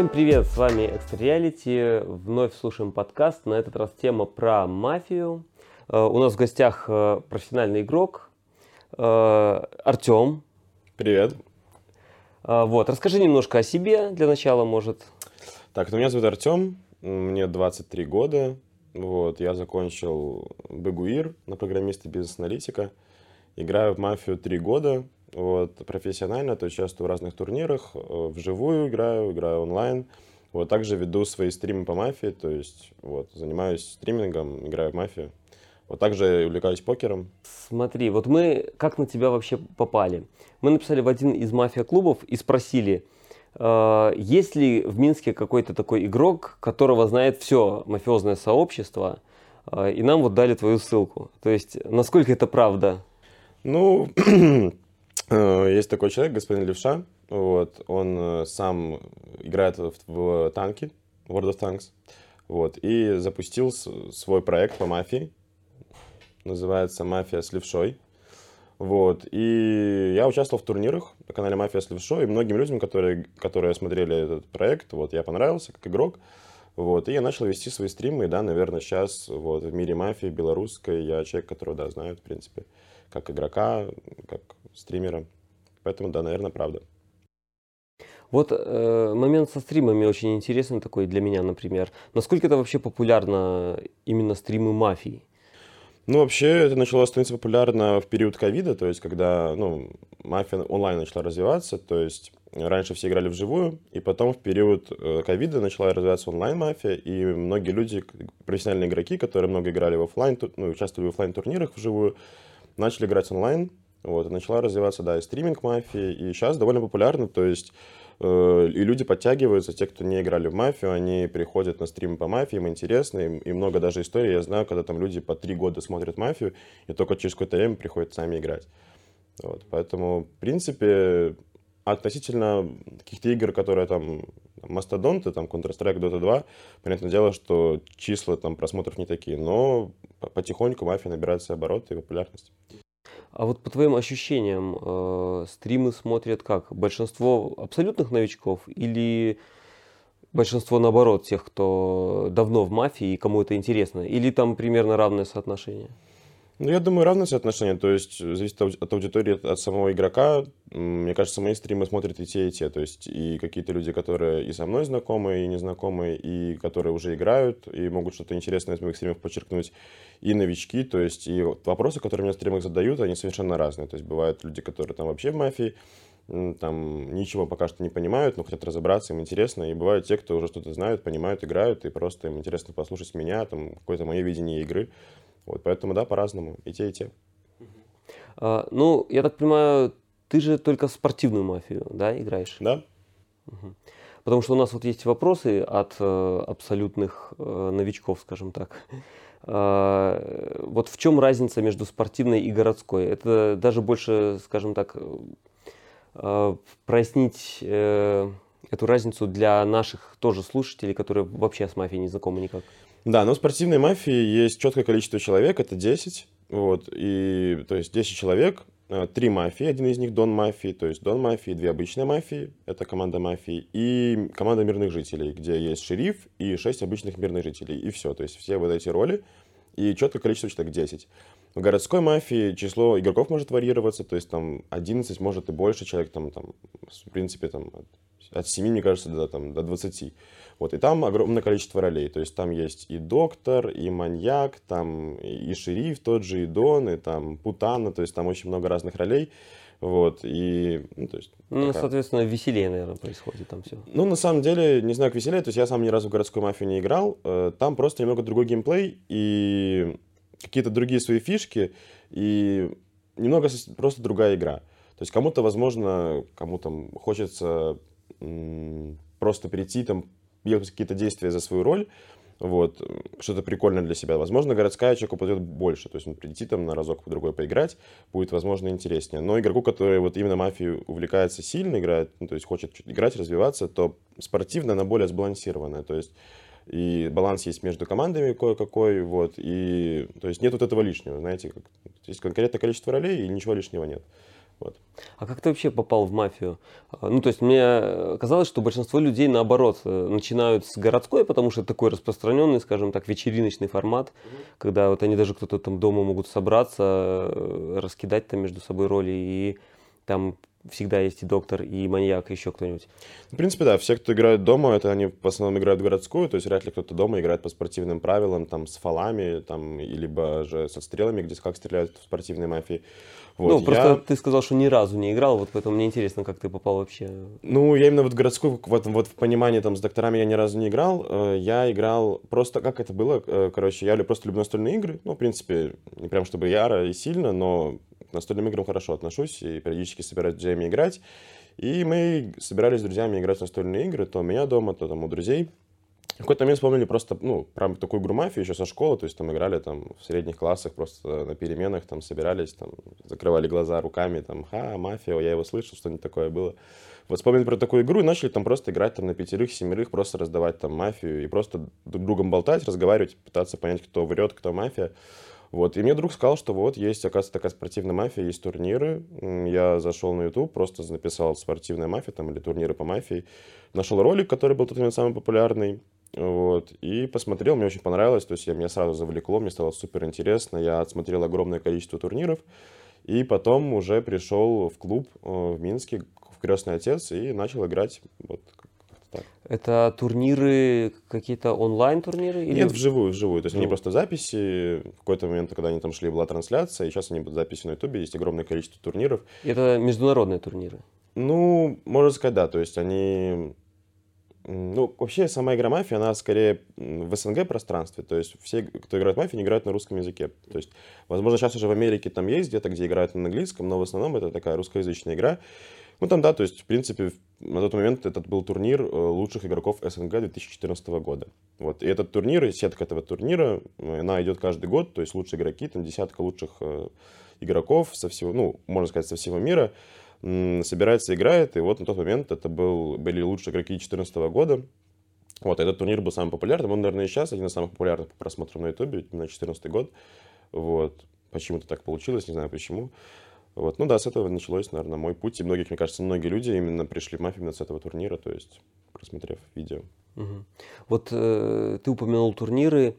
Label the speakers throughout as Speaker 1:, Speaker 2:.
Speaker 1: Всем привет, с вами Extra Reality. Вновь слушаем подкаст. На этот раз тема про мафию. Э, у нас в гостях э, профессиональный игрок э, Артем.
Speaker 2: Привет.
Speaker 1: Вот, расскажи немножко о себе для начала, может.
Speaker 2: Так, ну, меня зовут Артем, мне 23 года. Вот, я закончил Бегуир на программиста бизнес-аналитика. Играю в мафию 3 года. Вот, профессионально, то участвую в разных турнирах, вживую играю, играю онлайн. Вот, также веду свои стримы по мафии, то есть вот, занимаюсь стримингом, играю в мафию. Вот также увлекаюсь покером.
Speaker 1: Смотри, вот мы как на тебя вообще попали? Мы написали в один из мафия-клубов и спросили, э, есть ли в Минске какой-то такой игрок, которого знает все мафиозное сообщество, э, и нам вот дали твою ссылку. То есть, насколько это правда?
Speaker 2: Ну, э, есть такой человек, господин Левша, вот, он э, сам играет в, в танки, World of Tanks, вот, и запустил свой проект по мафии, называется «Мафия с левшой». Вот. И я участвовал в турнирах на канале «Мафия с левшой», и многим людям, которые, которые смотрели этот проект, вот, я понравился как игрок. Вот, и я начал вести свои стримы, и да, наверное, сейчас вот, в мире мафии белорусской я человек, которого, да, знают, в принципе, как игрока, как стримера. Поэтому, да, наверное, правда.
Speaker 1: Вот э, момент со стримами очень интересный такой для меня, например. Насколько это вообще популярно именно стримы мафии?
Speaker 2: Ну, вообще, это начало становиться популярно в период ковида, то есть, когда, ну, мафия онлайн начала развиваться, то есть, раньше все играли вживую, и потом в период э, ковида начала развиваться онлайн-мафия, и многие люди, профессиональные игроки, которые много играли в офлайн, ну, участвовали в офлайн турнирах вживую, начали играть онлайн, вот, и начала развиваться, да, и стриминг мафии, и сейчас довольно популярно, то есть Э, и люди подтягиваются, те, кто не играли в мафию, они приходят на стримы по мафии, им интересно, им, и много даже историй, я знаю, когда там люди по три года смотрят мафию, и только через какое-то время приходят сами играть. Вот, поэтому, в принципе, относительно каких-то игр, которые там мастодонты, там Counter-Strike, Dota 2, понятное дело, что числа там просмотров не такие, но потихоньку мафия набирает свои обороты и популярность.
Speaker 1: А вот по твоим ощущениям, э, стримы смотрят как? Большинство абсолютных новичков или большинство наоборот тех, кто давно в мафии и кому это интересно? Или там примерно равное соотношение?
Speaker 2: Ну, я думаю, равное соотношение. То есть зависит от аудитории, от самого игрока. Мне кажется, мои стримы смотрят и те, и те. То есть и какие-то люди, которые и со мной знакомы, и незнакомые, и которые уже играют, и могут что-то интересное из моих стримов подчеркнуть, и новички. То есть и вопросы, которые мне в стримах задают, они совершенно разные. То есть бывают люди, которые там вообще в мафии, там ничего пока что не понимают, но хотят разобраться, им интересно. И бывают те, кто уже что-то знают, понимают, играют, и просто им интересно послушать меня, там какое-то мое видение игры. Вот, поэтому, да, по-разному, и те, и те.
Speaker 1: А, ну, я так понимаю, ты же только спортивную мафию, да, играешь?
Speaker 2: Да.
Speaker 1: Угу. Потому что у нас вот есть вопросы от э, абсолютных э, новичков, скажем так. Э, вот в чем разница между спортивной и городской? Это даже больше, скажем так, э, прояснить э, эту разницу для наших тоже слушателей, которые вообще с мафией не знакомы никак.
Speaker 2: Да, но в спортивной мафии есть четкое количество человек, это 10. Вот, и, то есть 10 человек, э, три мафии, один из них Дон мафии, то есть Дон мафии, две обычные мафии, это команда мафии, и команда мирных жителей, где есть шериф и шесть обычных мирных жителей, и все, то есть все вот эти роли, и четкое количество человек 10. В городской мафии число игроков может варьироваться, то есть там 11, может и больше человек, там, там в принципе, там от 7, мне кажется, до, там, до 20. Вот, и там огромное количество ролей. То есть там есть и доктор, и маньяк, там и шериф тот же, и Дон, и там Путана. То есть там очень много разных ролей. Вот, и,
Speaker 1: ну, то есть... Ну, такая... соответственно, веселее, наверное, происходит там все.
Speaker 2: Ну, на самом деле, не знаю, как веселее, то есть я сам ни разу в городскую мафию не играл, э, там просто немного другой геймплей и какие-то другие свои фишки, и немного просто другая игра. То есть кому-то, возможно, кому там хочется просто прийти, там, делать какие-то действия за свою роль, вот, что-то прикольное для себя. Возможно, городская человеку подойдет больше, то есть он прийти там на разок другой поиграть, будет, возможно, интереснее. Но игроку, который вот именно мафией увлекается сильно, играет, ну, то есть хочет играть, развиваться, то спортивно она более сбалансированная, то есть и баланс есть между командами кое-какой, вот, и, то есть нет вот этого лишнего, знаете, как, есть конкретное количество ролей, и ничего лишнего нет. Вот.
Speaker 1: А как ты вообще попал в мафию? А, ну, то есть мне казалось, что большинство людей наоборот э, начинают с городской, потому что это такой распространенный, скажем так, вечериночный формат, mm-hmm. когда вот они даже кто-то там дома могут собраться, э, раскидать там между собой роли и там всегда есть и доктор, и маньяк, и еще кто-нибудь.
Speaker 2: В принципе, да, все, кто играют дома, это они в основном играют в городскую, то есть вряд ли кто-то дома играет по спортивным правилам, там, с фалами, там, либо же со стрелами, где как стреляют в спортивной мафии.
Speaker 1: Вот, ну, просто я... ты сказал, что ни разу не играл, вот поэтому мне интересно, как ты попал вообще.
Speaker 2: Ну, я именно вот в городскую, вот, вот в понимании там с докторами я ни разу не играл. Э, я играл просто, как это было, э, короче, я просто люблю настольные игры. Ну, в принципе, не прям чтобы яро и сильно, но к настольным играм хорошо отношусь и периодически собираюсь с друзьями играть. И мы собирались с друзьями играть в настольные игры, то у меня дома, то там у друзей. В какой-то момент вспомнили просто, ну, прям такую игру мафию еще со школы, то есть там играли там в средних классах, просто на переменах там собирались, там закрывали глаза руками, там, ха, мафия, я его слышал, что-нибудь такое было. Вот вспомнили про такую игру и начали там просто играть там на пятерых, семерых, просто раздавать там мафию и просто друг другом болтать, разговаривать, пытаться понять, кто врет, кто мафия. Вот, и мне друг сказал, что вот есть, оказывается, такая спортивная мафия, есть турниры. Я зашел на YouTube, просто написал спортивная мафия там или турниры по мафии. Нашел ролик, который был тот момент самый популярный. Вот, и посмотрел, мне очень понравилось, то есть я, меня сразу завлекло, мне стало супер интересно. Я отсмотрел огромное количество турниров. И потом уже пришел в клуб э, в Минске, в «Крестный отец», и начал играть вот
Speaker 1: так. Это турниры, какие-то онлайн-турниры?
Speaker 2: Или... Нет, вживую, вживую. То есть ну. они просто записи. В какой-то момент, когда они там шли, была трансляция, и сейчас они будут записи на Ютубе, есть огромное количество турниров.
Speaker 1: Это международные турниры?
Speaker 2: Ну, можно сказать, да. То есть они... Ну, вообще сама игра мафия, она скорее в СНГ пространстве. То есть все, кто играет в мафию, не играют на русском языке. То есть, возможно, сейчас уже в Америке там есть где-то, где играют на английском, но в основном это такая русскоязычная игра. Ну, там, да, то есть, в принципе, на тот момент этот был турнир э, лучших игроков СНГ 2014 года. Вот. И этот турнир, и сетка этого турнира, она идет каждый год, то есть лучшие игроки, там десятка лучших э, игроков со всего, ну, можно сказать, со всего мира собирается, играет, и вот на тот момент это был, были лучшие игроки 2014 года. Вот, этот турнир был самым популярным, он, наверное, и сейчас один из самых популярных по просмотрам на Ютубе, именно 2014 год. Вот, почему-то так получилось, не знаю почему. Вот. Ну да, с этого началось, наверное, мой путь. И многих, мне кажется, многие люди именно пришли в мафию именно с этого турнира, то есть просмотрев видео.
Speaker 1: Угу. Вот э, ты упомянул турниры,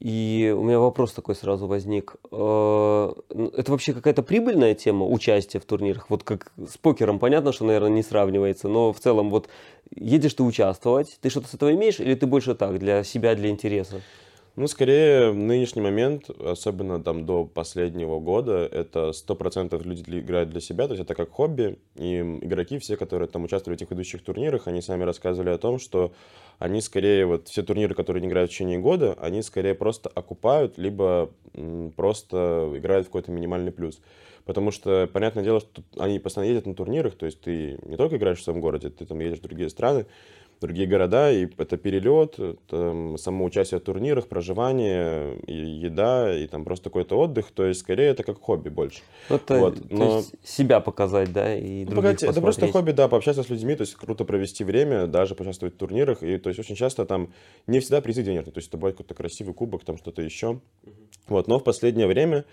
Speaker 1: и у меня вопрос такой сразу возник. Э, это вообще какая-то прибыльная тема участия в турнирах? Вот как с покером, понятно, что, наверное, не сравнивается, но в целом вот едешь ты участвовать, ты что-то с этого имеешь, или ты больше так, для себя, для интереса?
Speaker 2: Ну, скорее, нынешний момент, особенно там до последнего года, это 100% люди играют для себя, то есть это как хобби, и игроки, все, которые там участвовали в этих ведущих турнирах, они сами рассказывали о том, что они скорее, вот все турниры, которые не играют в течение года, они скорее просто окупают, либо просто играют в какой-то минимальный плюс. Потому что, понятное дело, что они постоянно ездят на турнирах, то есть ты не только играешь в своем городе, ты там едешь в другие страны, другие города, и это перелет, там, само участие в турнирах, проживание, и еда, и там просто какой-то отдых, то есть скорее это как хобби больше.
Speaker 1: Ну, это, вот, но... то есть себя показать, да, и ну,
Speaker 2: погоди, Это просто хобби, да, пообщаться с людьми, то есть круто провести время, даже поучаствовать в турнирах, и то есть очень часто там не всегда призы денежные, то есть это бывает какой-то красивый кубок, там что-то еще. Вот, но в последнее время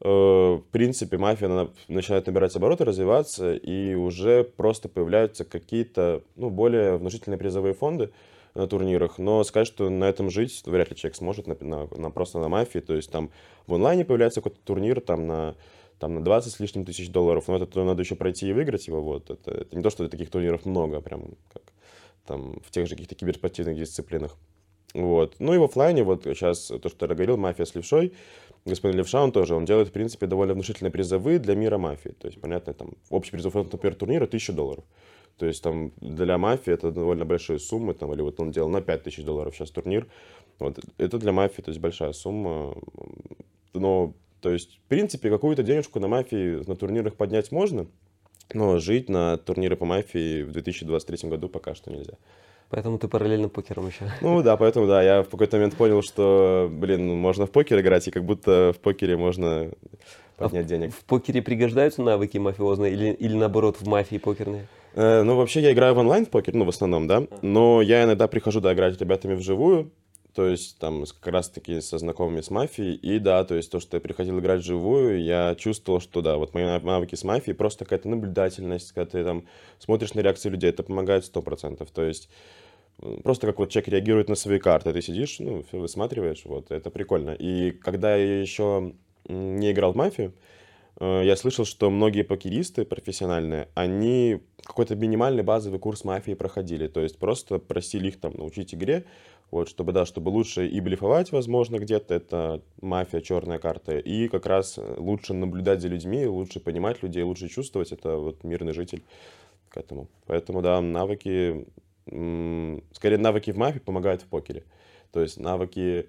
Speaker 2: в принципе, мафия она начинает набирать обороты, развиваться, и уже просто появляются какие-то ну, более внушительные призовые фонды на турнирах, но сказать, что на этом жить вряд ли человек сможет на, на, на просто на мафии, то есть там в онлайне появляется какой-то турнир там на там на 20 с лишним тысяч долларов, но это то надо еще пройти и выиграть его, вот, это, это не то, что таких турниров много, прям как там в тех же каких-то киберспортивных дисциплинах. Вот. Ну и в офлайне, вот сейчас то, что я говорил, мафия с левшой, господин Левша, он тоже, он делает, в принципе, довольно внушительные призовые для мира мафии. То есть, понятно, там, общий призовой фонд, например, турнира 1000 долларов. То есть, там, для мафии это довольно большие суммы, там, или вот он делал на 5000 долларов сейчас турнир. Вот, это для мафии, то есть, большая сумма. Но, то есть, в принципе, какую-то денежку на мафии на турнирах поднять можно, но жить на турниры по мафии в 2023 году пока что нельзя.
Speaker 1: Поэтому ты параллельно покером еще.
Speaker 2: Ну да, поэтому да, я в какой-то момент понял, что, блин, ну, можно в покер играть, и как будто в покере можно поднять а денег.
Speaker 1: В, в покере пригождаются навыки мафиозные или, или наоборот в мафии покерные?
Speaker 2: Э, ну, вообще я играю в онлайн в покер, ну, в основном, да. Но я иногда прихожу, да, играть с ребятами вживую. То есть там как раз-таки со знакомыми с мафией. И да, то есть то, что я приходил играть вживую, я чувствовал, что да, вот мои навыки с мафией, просто какая-то наблюдательность, когда ты там смотришь на реакции людей, это помогает сто процентов. То есть просто как вот человек реагирует на свои карты, ты сидишь, ну, высматриваешь, вот, это прикольно. И когда я еще не играл в мафию, э, я слышал, что многие покеристы профессиональные, они какой-то минимальный базовый курс мафии проходили, то есть просто просили их там научить игре, вот, чтобы, да, чтобы лучше и блефовать, возможно, где-то, это мафия, черная карта, и как раз лучше наблюдать за людьми, лучше понимать людей, лучше чувствовать, это вот мирный житель к этому. Поэтому, да, навыки скорее навыки в мафии помогают в покере. То есть навыки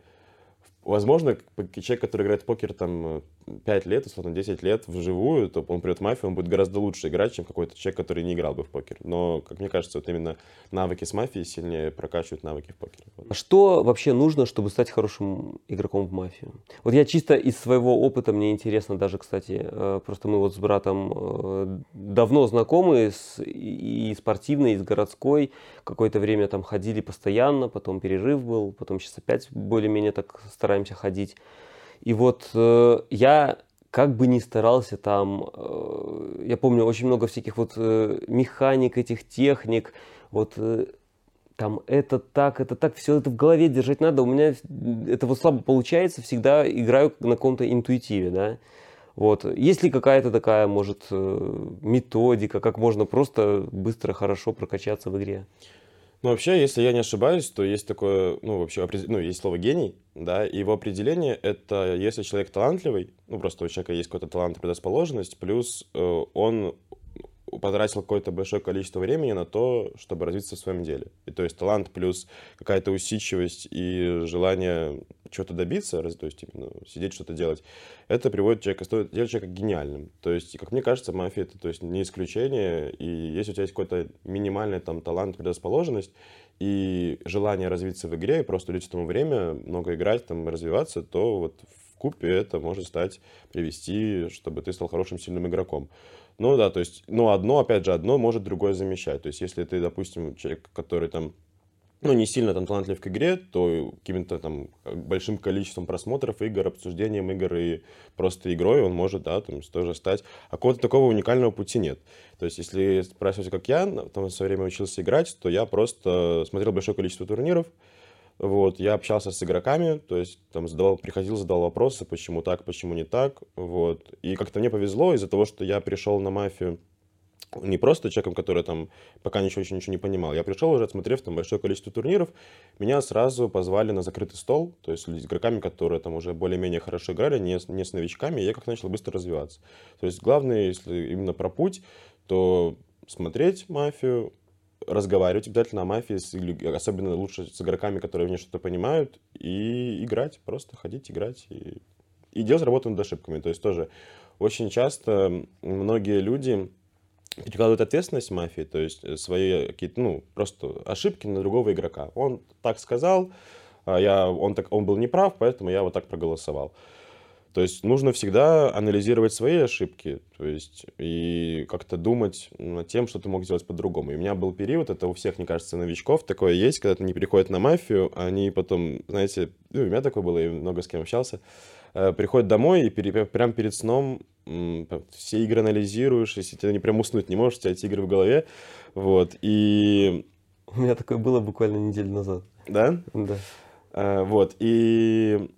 Speaker 2: Возможно, человек, который играет в покер там 5 лет, условно 10 лет вживую, то он придет в мафию, он будет гораздо лучше играть, чем какой-то человек, который не играл бы в покер. Но, как мне кажется, вот именно навыки с мафией сильнее прокачивают навыки в покере.
Speaker 1: А что вообще нужно, чтобы стать хорошим игроком в мафию? Вот я чисто из своего опыта, мне интересно даже, кстати, э, просто мы вот с братом э, давно знакомы с, и спортивной, и с городской. Какое-то время там ходили постоянно, потом перерыв был, потом сейчас опять более-менее так стараемся ходить. И вот э, я как бы ни старался там, э, я помню очень много всяких вот э, механик, этих техник, вот э, там это так, это так, все это в голове держать надо. У меня это вот слабо получается, всегда играю на каком-то интуитиве, да. Вот. Есть ли какая-то такая, может, э, методика, как можно просто быстро, хорошо прокачаться в игре?
Speaker 2: Ну, вообще, если я не ошибаюсь, то есть такое, ну, вообще, ну, есть слово гений, да, и его определение — это если человек талантливый, ну, просто у человека есть какой-то талант и предрасположенность, плюс э, он потратил какое-то большое количество времени на то, чтобы развиться в своем деле. И то есть талант плюс какая-то усидчивость и желание чего-то добиться, то есть именно сидеть что-то делать, это приводит человека, делает человека гениальным. То есть, как мне кажется, мафия это то есть, не исключение, и если у тебя есть какой-то минимальный там талант, предрасположенность, и желание развиться в игре, и просто уделить этому время, много играть, там, развиваться, то вот в купе это может стать, привести, чтобы ты стал хорошим, сильным игроком. Ну да, то есть, ну одно, опять же, одно может другое замещать. То есть, если ты, допустим, человек, который там, ну, не сильно там талантлив к игре, то каким-то там большим количеством просмотров игр, обсуждением игр и просто игрой он может, да, там тоже стать. А какого-то такого уникального пути нет. То есть, если спрашивать, как я там в свое время учился играть, то я просто смотрел большое количество турниров, вот, я общался с игроками, то есть там задавал, приходил, задал вопросы, почему так, почему не так, вот. И как-то мне повезло из-за того, что я пришел на мафию не просто человеком, который там пока ничего еще ничего не понимал. Я пришел уже, отсмотрев там большое количество турниров, меня сразу позвали на закрытый стол, то есть с игроками, которые там уже более-менее хорошо играли, не, не с новичками, и я как начал быстро развиваться. То есть главное, если именно про путь, то смотреть мафию, разговаривать обязательно о мафии, особенно лучше с игроками, которые в ней что-то понимают, и играть, просто ходить, играть и, и делать работу над ошибками. То есть тоже очень часто многие люди перекладывают ответственность мафии, то есть свои какие-то, ну, просто ошибки на другого игрока. Он так сказал, а я, он, так, он был неправ, поэтому я вот так проголосовал. То есть нужно всегда анализировать свои ошибки, то есть и как-то думать над тем, что ты мог сделать по-другому. И у меня был период, это у всех, мне кажется, новичков такое есть, когда они приходят на мафию, они потом, знаете, ну, у меня такое было, я много с кем общался, э, приходят домой и пере, прямо перед сном все игры анализируешь, если ты не прям уснуть не можешь, у тебя эти игры в голове, вот, и...
Speaker 1: У меня такое было буквально неделю назад.
Speaker 2: Да?
Speaker 1: Да.
Speaker 2: А, вот, и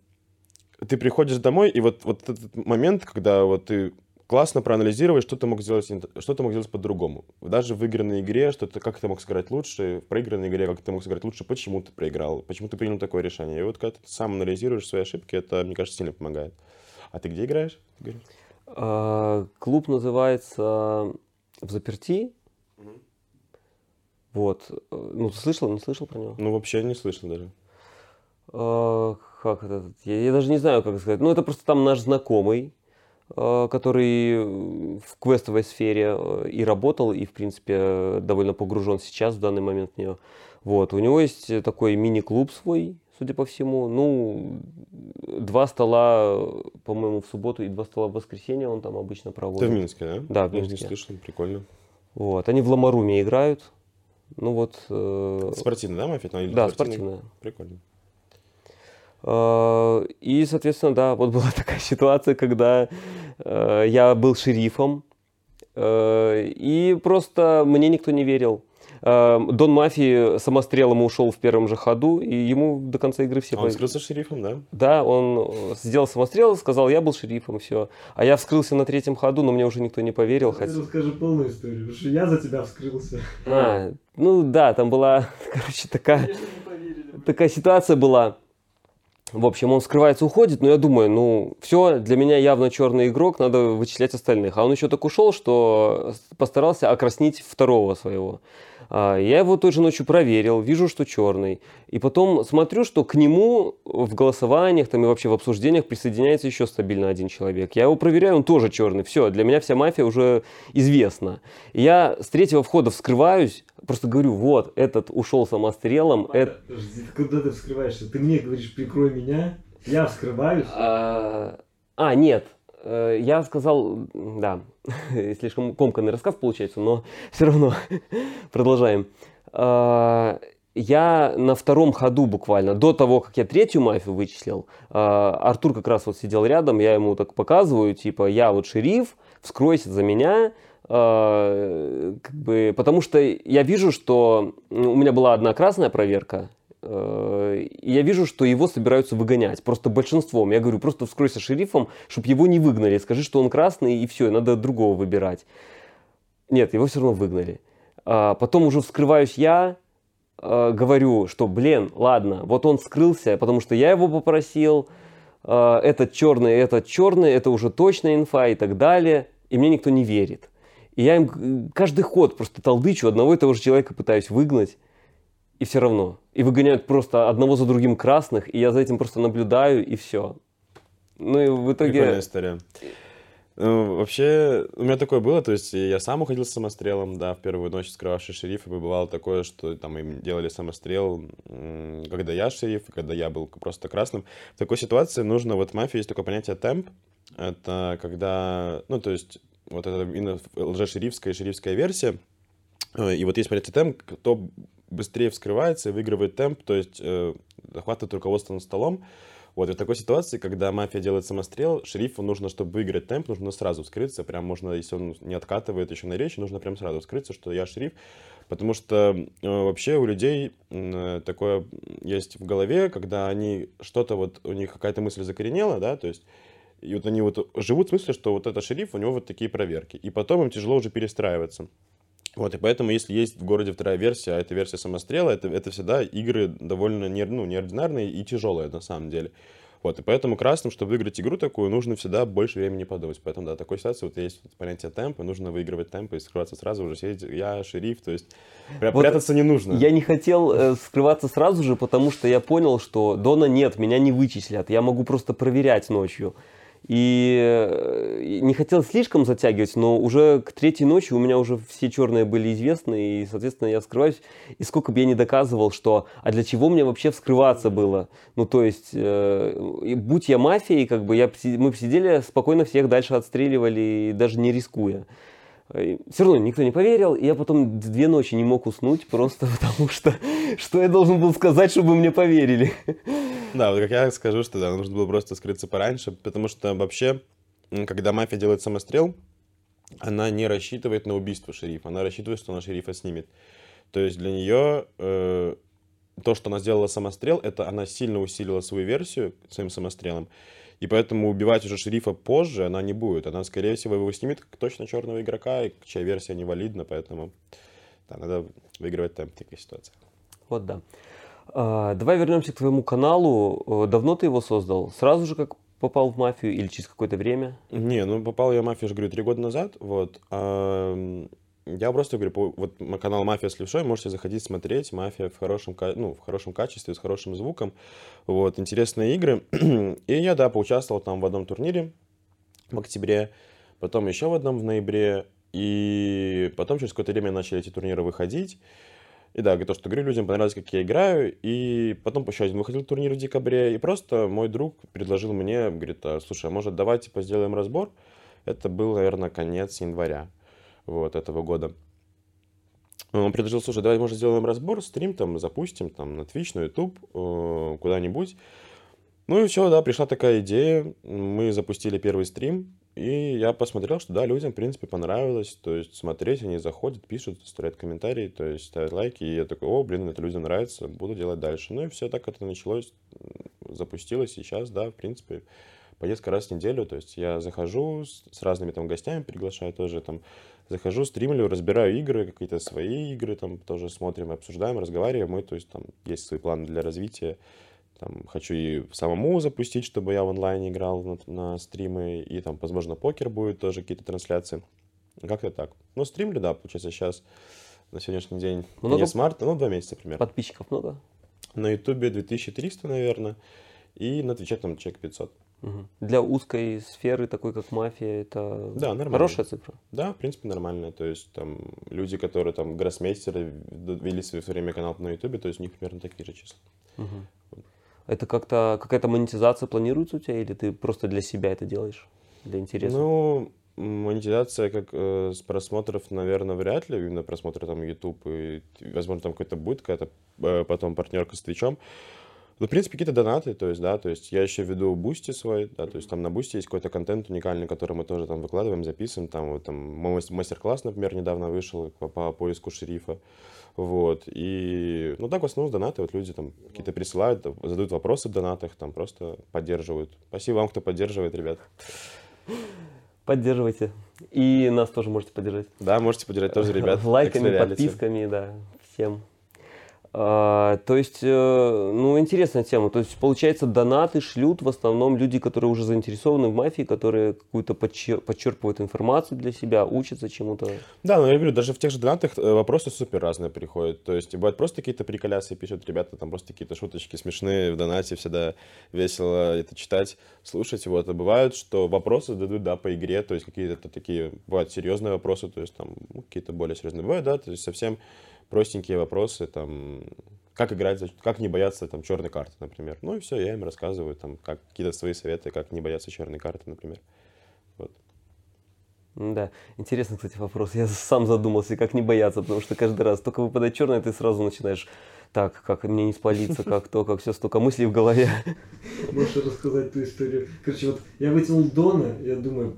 Speaker 2: ты приходишь домой, и вот, вот этот момент, когда вот ты классно проанализировать, что ты мог сделать, что ты мог сделать по-другому. Даже в выигранной игре, что ты, как ты мог сыграть лучше, в проигранной игре, как ты мог сыграть лучше, почему ты проиграл, почему ты принял такое решение. И вот когда ты сам анализируешь свои ошибки, это, мне кажется, сильно помогает. А ты где играешь?
Speaker 1: А, клуб называется в заперти. Угу. Вот. Ну, ты слышал, не слышал про него?
Speaker 2: Ну, вообще не слышал даже.
Speaker 1: А, как это, я, я даже не знаю, как сказать. Ну, это просто там наш знакомый, э, который в квестовой сфере э, и работал, и, в принципе, довольно погружен сейчас в данный момент в нее. Вот. У него есть такой мини-клуб свой, судя по всему. Ну, два стола, по-моему, в субботу и два стола в воскресенье он там обычно проводит.
Speaker 2: Это в Минске, да?
Speaker 1: Да, в Минске.
Speaker 2: Я не слышал, прикольно.
Speaker 1: Вот. Они в Ламаруме играют. Ну вот... Э...
Speaker 2: Спортивная, да, мафия?
Speaker 1: Да, спортивная.
Speaker 2: Прикольно.
Speaker 1: Э, и, соответственно, да, вот была такая ситуация, когда э, я был шерифом, э, и просто мне никто не верил. Дон Мафи самострелом ушел в первом же ходу, и ему до конца игры все...
Speaker 2: А он скрылся шерифом, да?
Speaker 1: Да, он сделал самострел, сказал, я был шерифом, все. А я вскрылся на третьем ходу, но мне уже никто не поверил.
Speaker 3: Хотя... Расскажи полную историю, потому что я за тебя вскрылся.
Speaker 1: А, ну да, там была, короче, такая, такая ситуация была. В общем, он скрывается, уходит, но я думаю, ну, все, для меня явно черный игрок, надо вычислять остальных. А он еще так ушел, что постарался окраснить второго своего. А, я его той же ночью проверил, вижу, что черный. И потом смотрю, что к нему в голосованиях там, и вообще в обсуждениях присоединяется еще стабильно один человек. Я его проверяю, он тоже черный. Все, для меня вся мафия уже известна. Я с третьего входа вскрываюсь, просто говорю, вот, этот ушел самострелом.
Speaker 3: А, это... Подожди, куда ты вскрываешься? Ты мне говоришь, прикрой меня, я вскрываюсь.
Speaker 1: А, а нет, Э, я сказал, да, слишком комканный рассказ получается, но все равно продолжаем. Э, я на втором ходу буквально, до того, как я третью мафию вычислил, э, Артур как раз вот сидел рядом, я ему так показываю, типа, я вот шериф, вскройся за меня, как бы, потому что я вижу, что у меня была одна красная проверка, Э, я вижу, что его собираются выгонять. Просто большинством. Я говорю, просто вскройся шерифом, чтобы его не выгнали. Скажи, что он красный, и все, надо другого выбирать. Нет, его все равно выгнали. А потом уже вскрываюсь я, э, говорю, что, блин, ладно, вот он скрылся, потому что я его попросил, э, этот черный, этот черный, это уже точная инфа и так далее. И мне никто не верит. И я им каждый ход просто толдычу, одного и того же человека пытаюсь выгнать и все равно. И выгоняют просто одного за другим красных, и я за этим просто наблюдаю, и все. Ну и в итоге...
Speaker 2: Прикольная история. Ну, вообще, у меня такое было, то есть я сам уходил с самострелом, да, в первую ночь скрывавший шериф, и бывало такое, что там им делали самострел, когда я шериф, когда я был просто красным. В такой ситуации нужно, вот в мафии есть такое понятие темп, это когда, ну, то есть вот это именно лжешерифская и шерифская версия, э, и вот есть понятие темп, кто быстрее вскрывается выигрывает темп, то есть э, захватывает руководство над столом. Вот, и в такой ситуации, когда мафия делает самострел, шерифу нужно, чтобы выиграть темп, нужно сразу вскрыться, прям можно, если он не откатывает еще на речь, нужно прям сразу вскрыться, что я шериф, потому что э, вообще у людей э, такое есть в голове, когда они что-то вот, у них какая-то мысль закоренела, да, то есть и вот они вот живут в смысле, что вот это шериф, у него вот такие проверки. И потом им тяжело уже перестраиваться. Вот, и поэтому, если есть в городе вторая версия, а это версия самострела, это, это всегда игры довольно не, ну, неординарные и тяжелые на самом деле. Вот, и поэтому красным, чтобы выиграть игру такую, нужно всегда больше времени подумать. Поэтому, да, такой ситуации вот есть понятие темпа, нужно выигрывать темп и скрываться сразу же. Сидеть, я шериф, то есть пря- вот прятаться не нужно.
Speaker 1: Я не хотел э, скрываться сразу же, потому что я понял, что Дона нет, меня не вычислят. Я могу просто проверять ночью. И не хотел слишком затягивать, но уже к третьей ночи у меня уже все черные были известны, и, соответственно, я вскрываюсь. И сколько бы я ни доказывал, что а для чего мне вообще вскрываться было? Ну, то есть, э, будь я мафией, как бы я, мы сидели спокойно всех дальше отстреливали, даже не рискуя. Все равно никто не поверил, и я потом две ночи не мог уснуть, просто потому что что я должен был сказать, чтобы мне поверили.
Speaker 2: Да, вот как я скажу, что да, нужно было просто скрыться пораньше, потому что вообще, когда мафия делает самострел, она не рассчитывает на убийство шерифа, она рассчитывает, что она шерифа снимет. То есть для нее э, то, что она сделала самострел, это она сильно усилила свою версию своим самострелом. И поэтому убивать уже шерифа позже она не будет. Она, скорее всего, его снимет как точно черного игрока, и чья версия невалидна, поэтому да, надо выигрывать темп в такой ситуации.
Speaker 1: Вот да. А, давай вернемся к твоему каналу. Э, давно ты его создал? Сразу же как попал в мафию или через какое-то время?
Speaker 2: Не, ну попал я в мафию, я же говорю, три года назад. Вот. А, я просто говорю, вот канал «Мафия с левшой» можете заходить смотреть. «Мафия» в хорошем, ну, в хорошем качестве, с хорошим звуком. Вот, интересные игры. И я, да, поучаствовал там в одном турнире в октябре, потом еще в одном в ноябре. И потом через какое-то время начали эти турниры выходить. И да, то, что говорю, людям понравилось, как я играю. И потом еще один выходил турнир в декабре. И просто мой друг предложил мне, говорит, а, слушай, а может давайте типа, сделаем разбор? Это был, наверное, конец января вот, этого года. Он предложил, слушай, давай, может, сделаем разбор, стрим там запустим там на Twitch, на YouTube, э, куда-нибудь. Ну и все, да, пришла такая идея, мы запустили первый стрим, и я посмотрел, что да, людям, в принципе, понравилось, то есть смотреть, они заходят, пишут, оставляют комментарии, то есть ставят лайки, и я такой, о, блин, это людям нравится, буду делать дальше. Ну и все, так это началось, запустилось, сейчас, да, в принципе, по несколько раз в неделю, то есть я захожу с, с разными там гостями, приглашаю тоже там, захожу, стримлю, разбираю игры, какие-то свои игры, там тоже смотрим, обсуждаем, разговариваем, мы, то есть там есть свои планы для развития, там, хочу и самому запустить, чтобы я в онлайне играл на, на стримы, и там, возможно, покер будет тоже, какие-то трансляции. Как-то так. Ну, стримлю, да, получается, сейчас на сегодняшний день
Speaker 1: Много?
Speaker 2: конец марта, ну, два месяца примерно.
Speaker 1: Подписчиков много?
Speaker 2: На ютубе 2300, наверное, и на твиче там человек 500.
Speaker 1: Мгм. Для узкой сферы, такой как мафия, это
Speaker 2: Да, нормально.
Speaker 1: хорошая цифра.
Speaker 2: Да, в принципе, нормально. То есть там люди, которые там гроссмейстеры вели свое время канал на ютубе, то есть у них примерно такие же числа.
Speaker 1: Мгм. Это как-то какая-то монетизация планируется у тебя, или ты просто для себя это делаешь? Для интереса?
Speaker 2: Ну, монетизация как э, с просмотров, наверное, вряд ли, именно просмотры там YouTube, и, возможно, там какой-то будет какая-то э, потом партнерка с Twitch ом. Ну, в принципе, какие-то донаты, то есть, да, то есть я еще веду Boosty свой, да, то есть там на Boosty есть какой-то контент уникальный, который мы тоже там выкладываем, записываем, там вот там мой мастер-класс, например, недавно вышел по, по поиску шерифа, вот, и, ну, так в основном донаты, вот люди там какие-то присылают, задают вопросы в донатах, там просто поддерживают. Спасибо вам, кто поддерживает, ребят.
Speaker 1: Поддерживайте. И нас тоже можете поддержать.
Speaker 2: Да, можете поддержать тоже, ребят.
Speaker 1: Лайками, подписками, да, всем. А, то есть, э, ну, интересная тема. То есть, получается, донаты шлют в основном люди, которые уже заинтересованы в мафии, которые какую-то подчер- подчерпывают информацию для себя, учатся чему-то.
Speaker 2: Да, но я говорю, даже в тех же донатах э, вопросы супер разные приходят. То есть бывают просто какие-то приколясы пишут ребята, там просто какие-то шуточки смешные в донате, всегда весело это читать, слушать. Вот. А бывают, что вопросы дадут, да, по игре, то есть какие-то такие, бывают серьезные вопросы, то есть там ну, какие-то более серьезные. Бывают, да, то есть совсем простенькие вопросы, там, как играть, как не бояться там черной карты, например. Ну и все, я им рассказываю, там, как какие-то свои советы, как не бояться черной карты, например. Вот.
Speaker 1: Да, интересный, кстати, вопрос. Я сам задумался, как не бояться, потому что каждый раз только выпадает черное, ты сразу начинаешь, так, как мне не спалиться, как то, как все, столько мыслей в голове.
Speaker 3: Можешь рассказать ту историю? Короче, вот я вытянул Дона, я думаю,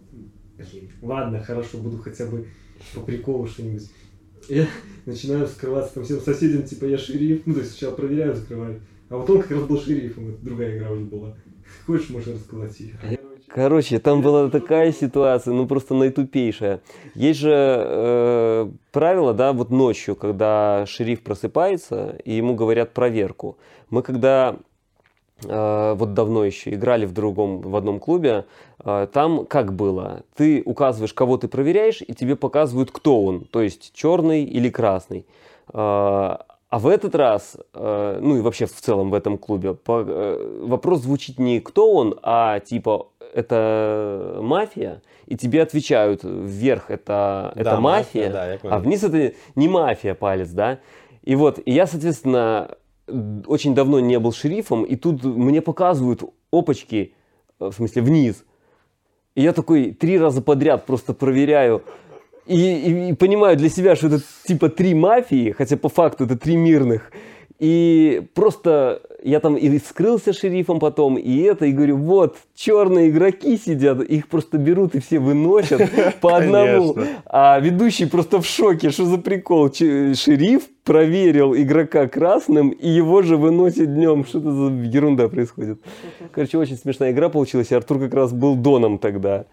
Speaker 3: ладно, хорошо, буду хотя бы по приколу что-нибудь. Я начинаю скрываться там всем соседям, типа я шериф, ну то есть сначала проверяю, закрываю. А вот он как раз был шерифом, это другая игра уже была. Хочешь, можешь рассказать ее?
Speaker 1: Короче, там была такая ситуация, ну просто наитупейшая. Есть же э, правило, да, вот ночью, когда шериф просыпается, и ему говорят проверку. Мы когда вот давно еще играли в другом, в одном клубе, э, там как было? Ты указываешь, кого ты проверяешь, и тебе показывают, кто он, то есть черный или красный. Э, а в этот раз, э, ну и вообще в целом в этом клубе, э, вопрос звучит не кто он, а типа это мафия, и тебе отвечают вверх это, это
Speaker 2: Да,
Speaker 1: мафия,
Speaker 2: да, я понял.
Speaker 1: а вниз это не мафия палец, да. И вот, и я, соответственно, очень давно не был шерифом, и тут мне показывают опачки, э, в смысле вниз. И я такой три раза подряд просто проверяю. И, и- и понимаю для себя, что это типа три мафии, хотя по факту это три мирных. И просто я там и скрылся шерифом потом, и это, и говорю, вот, черные игроки сидят, их просто берут и все выносят по одному. А ведущий просто в шоке, что за прикол. Шериф проверил игрока красным, и его же выносит днем. Что это за ерунда происходит? Короче, очень смешная игра получилась, и Артур как раз был доном тогда.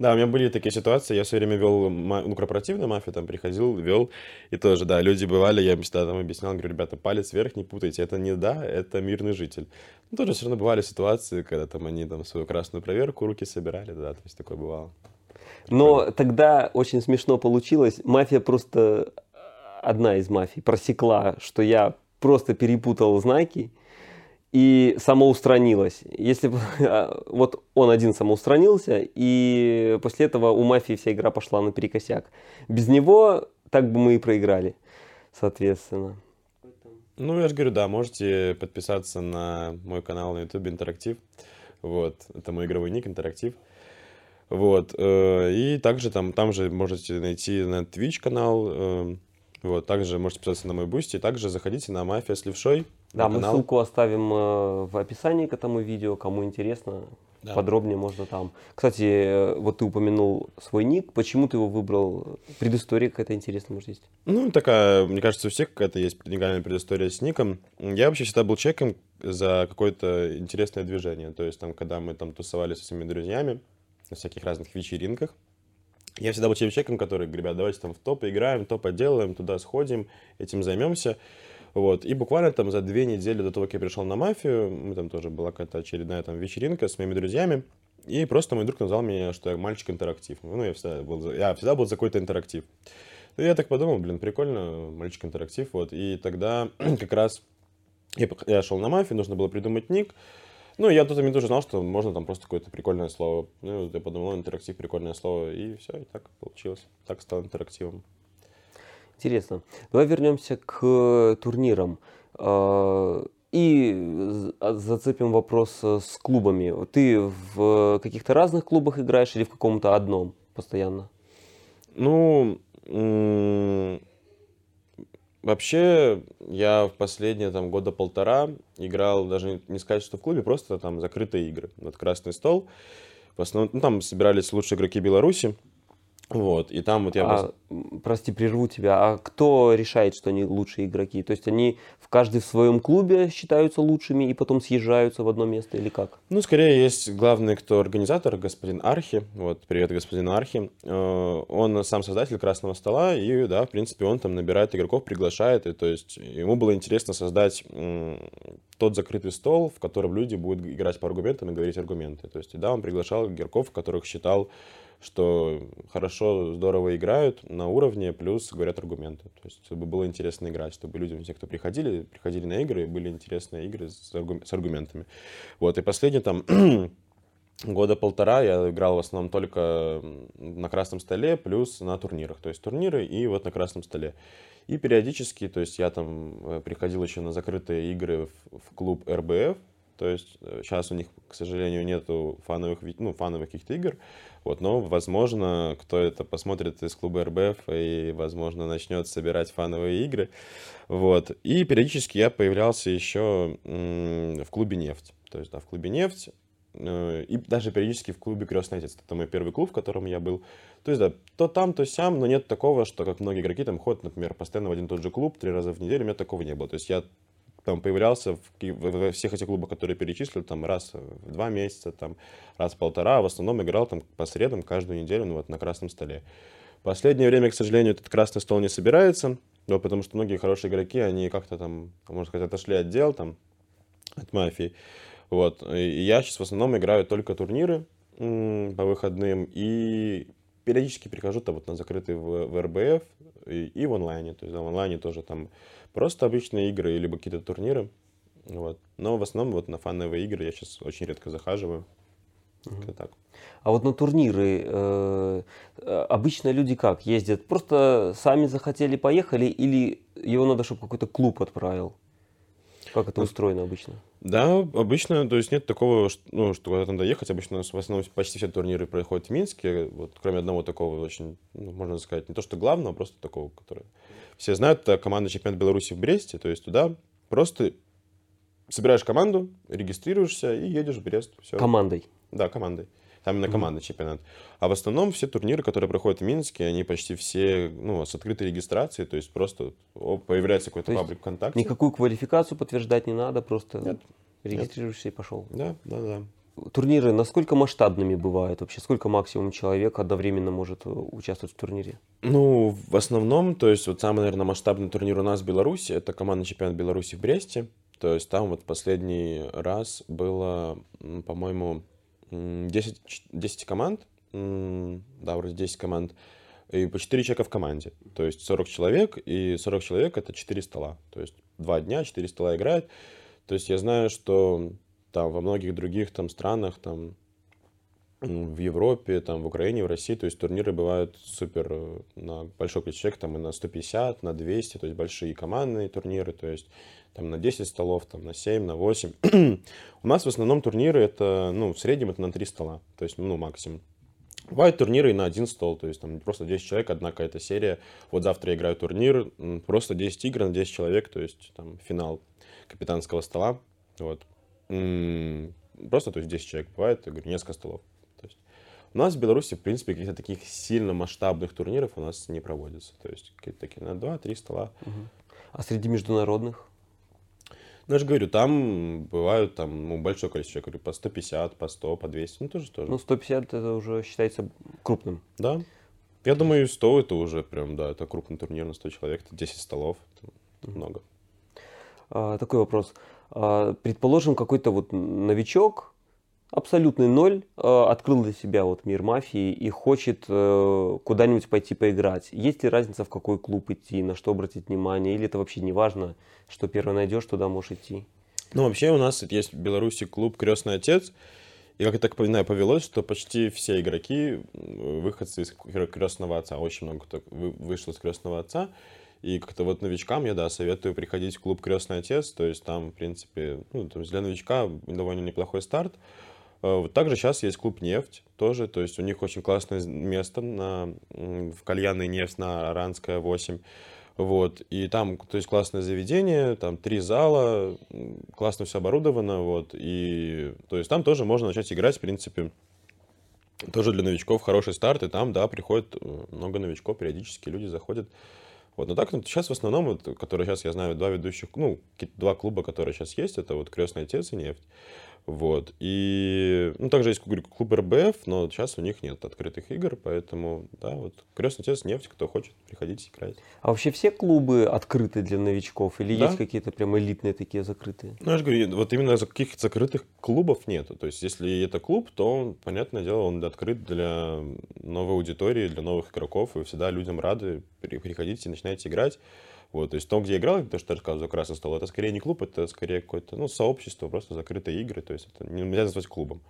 Speaker 2: Да, у меня были такие ситуации, я все время вел ну, корпоративную мафию, там приходил, вел, и тоже, да, люди бывали, я им всегда там объяснял, говорю, ребята, палец вверх, не путайте, это не да, это мирный житель. Ну, тоже все равно бывали ситуации, когда там они там свою красную проверку руки собирали, да, то есть такое бывало.
Speaker 1: Но тогда очень смешно получилось. Мафия просто, одна из мафий, просекла, что я просто перепутал знаки и самоустранилась. Если бы а, вот он один самоустранился, и после этого у мафии вся игра пошла наперекосяк. Без него так бы мы и проиграли, соответственно.
Speaker 2: Ну, я же говорю, да, можете подписаться на мой канал на YouTube Интерактив. Вот, это мой игровой ник Интерактив. Вот, э, и также там, там же можете найти на Twitch канал, э, вот, также можете подписаться на мой Boosty, также заходите на Мафия с левшой,
Speaker 1: Да, мы
Speaker 2: канал.
Speaker 1: ссылку оставим э, в описании к этому видео, кому интересно.
Speaker 2: Да.
Speaker 1: Подробнее можно там. Кстати, э, вот ты упомянул свой ник. Почему ты его выбрал? Предыстория какая-то интересная, может, есть?
Speaker 2: Ну, такая, мне кажется, у всех какая-то есть уникальная предыстория с ником. Я вообще всегда был человеком за какое-то интересное движение. То есть, там, когда мы там тусовались со своими друзьями на всяких разных вечеринках, я всегда был человеком, который, ребят, давайте там в топ играем, топ поделаем, туда сходим, этим займемся. Вот. И буквально там за две недели до того, как я пришел на мафию, мы там тоже была какая-то очередная там вечеринка с моими друзьями, и просто мой друг назвал меня, что я мальчик интерактив. Ну, я всегда был, за- я всегда был за какой-то интерактив. И я так подумал, блин, прикольно, мальчик интерактив, вот. И тогда как раз я, я шел на мафию, нужно было придумать ник. Ну, я момент уже знал, что можно там просто какое-то прикольное слово. Ну, я подумал, интерактив, прикольное слово, и все, и так получилось. Так стал интерактивом.
Speaker 1: Интересно. Давай вернемся к турнирам. Э, И а, зацепим вопрос э, с клубами. Ты в каких-то разных клубах играешь или в каком-то одном постоянно?
Speaker 2: Ну, вообще, я в последние там года полтора играл, даже не сказать, что в клубе, просто там закрытые игры. Вот красный стол. В основном, ну, там собирались лучшие игроки Беларуси. Вот, и там вот я...
Speaker 1: А, м, прости, прерву тебя. А кто решает, что они лучшие игроки? То есть они в каждый в своем клубе считаются лучшими и потом съезжаются в одно место или как?
Speaker 2: Ну, скорее, есть главный, кто организатор, господин Архи. Вот, привет господину Архи. Э, Он сам создатель Красного Стола, и, да, в принципе, он там набирает игроков, приглашает, и, то есть, ему было интересно создать тот закрытый стол, в котором люди будут играть по аргументам и говорить аргументы. То есть, да, он приглашал игроков, которых считал, что хорошо, здорово играют на уровне, плюс говорят аргументы. То есть, чтобы было интересно играть, чтобы людям, те, кто приходили, приходили на игры, были интересные игры с, аргу- с аргументами. Вот, и последний там года полтора я играл в основном только на красном столе, плюс на турнирах. То есть турниры и вот на красном столе. И периодически, то есть я там э, приходил еще на закрытые игры в, в клуб РБФ. То есть сейчас у них, к сожалению, нету фановых, ну, фановых каких-то игр. Вот, но, возможно, кто это посмотрит из клуба РБФ и, возможно, начнет собирать фановые игры. Вот. И периодически я появлялся еще в клубе «Нефть». То есть, да, в клубе «Нефть». э, И даже периодически в клубе «Крестный отец». Это мой первый клуб, в котором я был. То есть, да, то там, то сям, но нет такого, что, как многие игроки там ходят, например, постоянно в один и тот же клуб три раза в неделю. У меня такого не было. То есть, я там появлялся в, во всех этих клубах, которые перечислил, там раз в два месяца, там раз в полтора, а в основном играл там по средам каждую неделю, ну вот на красном столе. Последнее время, к сожалению, этот красный стол не собирается, ну, потому что многие хорошие игроки, они как-то там, можно сказать, отошли от дел, там, от мафии. Вот. И я сейчас в основном играю только турниры по выходным и периодически прихожу там вот на закрытый в, в РБФ и, и в онлайне. То есть да, в онлайне тоже там просто обычные игры или какие-то турниры. Вот. Но в основном вот на фановые игры я сейчас очень редко захаживаю. Как-то так.
Speaker 1: А вот на турниры э, э, обычно люди как ездят? Просто сами захотели, поехали, или его надо, чтобы какой-то клуб отправил? Как это устроено обычно?
Speaker 2: Да, обычно, то есть нет такого, что, ну, что куда-то надо ехать. Обычно в основном почти все турниры проходят в Минске. Вот, кроме одного такого очень, ну, можно сказать, не то что главного, а просто такого, который все знают, это команда чемпионат Беларуси в Бресте. То есть туда просто собираешь команду, регистрируешься и едешь в Брест. Все.
Speaker 1: Командой.
Speaker 2: Да, командой. Там именно командный чемпионат. А в основном все турниры, которые проходят в Минске, они почти все ну, с открытой регистрацией, то есть просто появляется какой-то паблик ВКонтакте.
Speaker 1: Никакую квалификацию подтверждать не надо, просто
Speaker 2: Нет.
Speaker 1: регистрируешься и пошел.
Speaker 2: Да, да, да.
Speaker 1: Турниры насколько масштабными бывают вообще? Сколько максимум человек одновременно может э, участвовать в турнире?
Speaker 2: Ну, в основном, то есть вот самый, наверное, масштабный турнир у нас в Беларуси, это командный чемпионат Беларуси в Бресте. То есть там вот последний раз было, по-моему, 10, ч- 10 команд. Да, вроде 10 команд. И по 4 человека в команде. То есть 40 человек, и 40 человек это 4 стола. То есть 2 дня, 4 стола играют. То есть я знаю, что там во многих других там странах, там в Европе, там, в Украине, в России, то есть турниры бывают супер э, на большое количество человек, там и на 150, на 200, то есть большие командные турниры, то есть там на 10 столов, там на 7, на 8. У нас в основном турниры это, ну, в среднем это на 3 стола, то есть, ну, максимум. Бывают турниры и на один стол, то есть там просто 10 человек, одна какая-то серия. Вот завтра я играю турнир, просто 10 игр на 10 человек, то есть там финал капитанского стола. Вот. Просто, то есть 10 человек бывает, я говорю, несколько столов. У нас в Беларуси, в принципе, каких-то таких сильно масштабных турниров у нас не проводится. То есть какие-то такие на 2-3 стола.
Speaker 1: Угу. А среди международных?
Speaker 2: Ну, я же говорю, там бывают там, ну, большое количество, я говорю, по 150, по 100, по 200, ну, тоже тоже.
Speaker 1: Ну, 150 это уже считается крупным.
Speaker 2: Да. Я думаю, 100 это уже прям, да, это крупный турнир на 100 человек, это 10 столов, это много.
Speaker 1: А, такой вопрос. А, предположим, какой-то вот новичок, абсолютный ноль, а, открыл для себя вот мир мафии и хочет а, куда-нибудь пойти поиграть. Есть ли разница, в какой клуб идти, на что обратить внимание, или это вообще не важно, что первое найдешь, туда можешь идти?
Speaker 2: Ну, вообще у нас есть в Беларуси клуб «Крестный отец», и, как я так понимаю, повелось, что почти все игроки выходцы из крестного отца. Очень много кто вышел из крестного отца. И как-то вот новичкам я, да, советую приходить в клуб «Крестный отец». То есть там, в принципе, ну, то для новичка довольно неплохой старт. Вот также сейчас есть клуб «Нефть» тоже. То есть у них очень классное место на, в кальянной «Нефть» на Аранская 8. Вот, и там, то есть, классное заведение, там три зала, классно все оборудовано, вот, и, то есть, там тоже можно начать играть, в принципе, тоже для новичков хороший старт, и там, да, приходит э, много новичков, периодически люди заходят, вот, но так, ну, сейчас в основном, вот, которые сейчас, я знаю, два ведущих, ну, два клуба, которые сейчас есть, это вот «Крестный отец» и «Нефть». Вот. И, ну, также есть клуб РБФ, но сейчас у них нет открытых игр, поэтому, да, вот крестный отец нефть, кто хочет, приходите играть.
Speaker 1: А вообще все клубы открыты для новичков или да? есть какие-то прям элитные такие закрытые?
Speaker 2: Ну, я же говорю, вот именно каких-то закрытых клубов нету. То есть, если это клуб, то, понятное дело, он открыт для новой аудитории, для новых игроков, и всегда людям рады, приходите, начинайте играть. Вот, то есть то, где играл, то, что я рассказывал красный стол, это скорее не клуб, это скорее какое-то, ну, сообщество, просто закрытые игры, то есть это нельзя назвать клубом.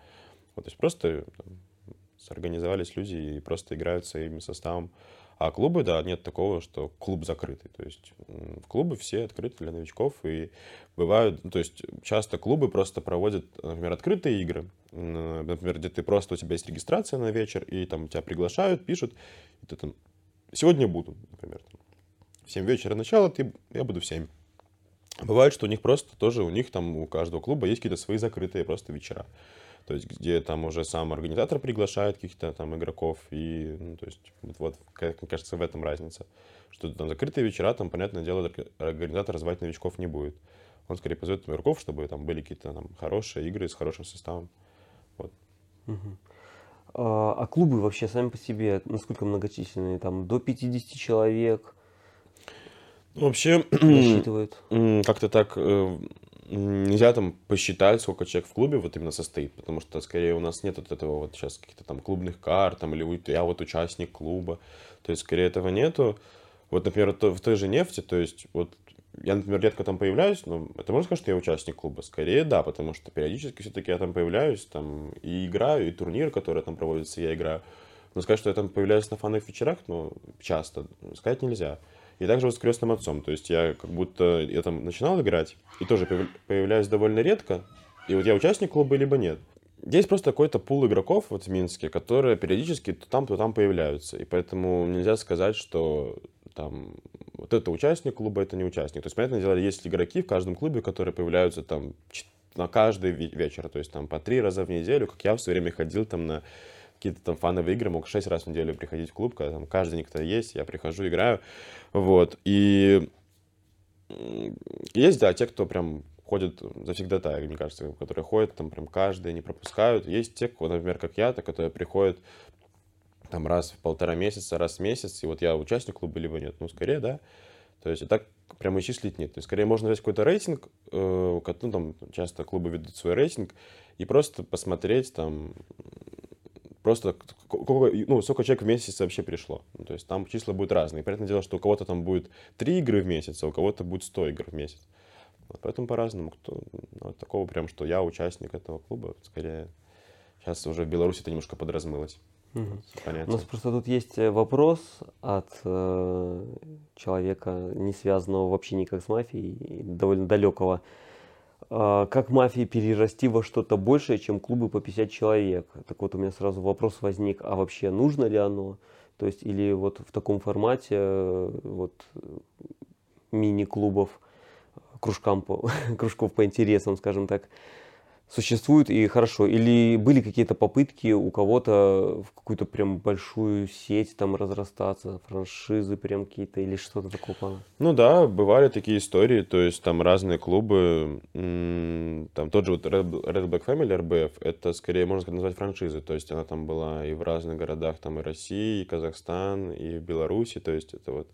Speaker 2: Вот, то есть просто там, сорганизовались люди и просто играют своим составом. А клубы, да, нет такого, что клуб закрытый. То есть в клубы все открыты для новичков. И бывают, ну, то есть часто клубы просто проводят, например, открытые игры. Например, где ты просто, у тебя есть регистрация на вечер, и там тебя приглашают, пишут, и ты там, сегодня буду, например, там, в 7 вечера начало, ты, я буду в 7. Бывает, что у них просто тоже, у них там, у каждого клуба есть какие-то свои закрытые просто вечера. То есть, где там уже сам организатор приглашает каких-то там игроков. И, ну, то есть, вот, вот как, мне кажется, в этом разница. Что там закрытые вечера, там, понятное дело, организатор звать новичков не будет. Он скорее позовет игроков, чтобы там были какие-то там хорошие игры с хорошим составом. Вот.
Speaker 1: А, а клубы вообще сами по себе насколько многочисленные? Там до 50 человек,
Speaker 2: Вообще, как-то так э, нельзя там посчитать, сколько человек в клубе вот именно состоит, потому что скорее у нас нет вот этого вот сейчас каких-то там клубных карт, там, или я вот участник клуба, то есть скорее этого нету. Вот, например, в той же нефти, то есть вот я, например, редко там появляюсь, но это можно сказать, что я участник клуба? Скорее, да, потому что периодически все-таки я там появляюсь, там и играю, и турниры, которые там проводятся, я играю. Но сказать, что я там появляюсь на фанных вечерах, ну, часто, сказать нельзя. И также вот с крестным отцом. То есть я как будто я там начинал играть, и тоже появляюсь довольно редко. И вот я участник клуба, либо нет. Есть просто какой-то пул игроков вот в Минске, которые периодически то там, то там появляются. И поэтому нельзя сказать, что там вот это участник клуба, это не участник. То есть, понятное дело, есть игроки в каждом клубе, которые появляются там на каждый вечер, то есть там по три раза в неделю, как я в свое время ходил там на какие-то там фановые игры, мог шесть раз в неделю приходить в клуб, когда там каждый день кто есть, я прихожу, играю, вот, и есть, да, те, кто прям ходят завсегда, мне кажется, которые ходят там прям каждый, не пропускают. Есть те, кто, например, как я-то, которые приходят там раз в полтора месяца, раз в месяц, и вот я участник клуба, либо нет. Ну, скорее, да. То есть, и так прямо исчислить нет. То есть, скорее, можно взять какой-то рейтинг, э, ну, там часто клубы ведут свой рейтинг, и просто посмотреть там, просто ну, сколько человек в месяц вообще пришло. Ну, то есть там числа будут разные. Понятное дело, что у кого-то там будет 3 игры в месяц, а у кого-то будет 100 игр в месяц. Вот поэтому по-разному. Кто, ну, такого прям, что я участник этого клуба, скорее сейчас уже в Беларуси это немножко подразмылось.
Speaker 1: Угу. У нас просто тут есть э, вопрос от э, человека, не связанного вообще никак с мафией, довольно далекого. А, как мафии перерасти во что-то большее, чем клубы по 50 человек. Так вот у меня сразу вопрос возник, а вообще нужно ли оно? То есть или вот в таком формате вот мини-клубов кружкам по, кружков по интересам, скажем так, существует и хорошо? Или были какие-то попытки у кого-то в какую-то прям большую сеть там разрастаться, франшизы прям какие-то или что-то такого плана?
Speaker 2: Ну да, бывали такие истории, то есть там разные клубы, там тот же вот Red, Black Family, RBF, это скорее можно сказать назвать франшизой, то есть она там была и в разных городах, там и России, и Казахстан, и в Беларуси, то есть это вот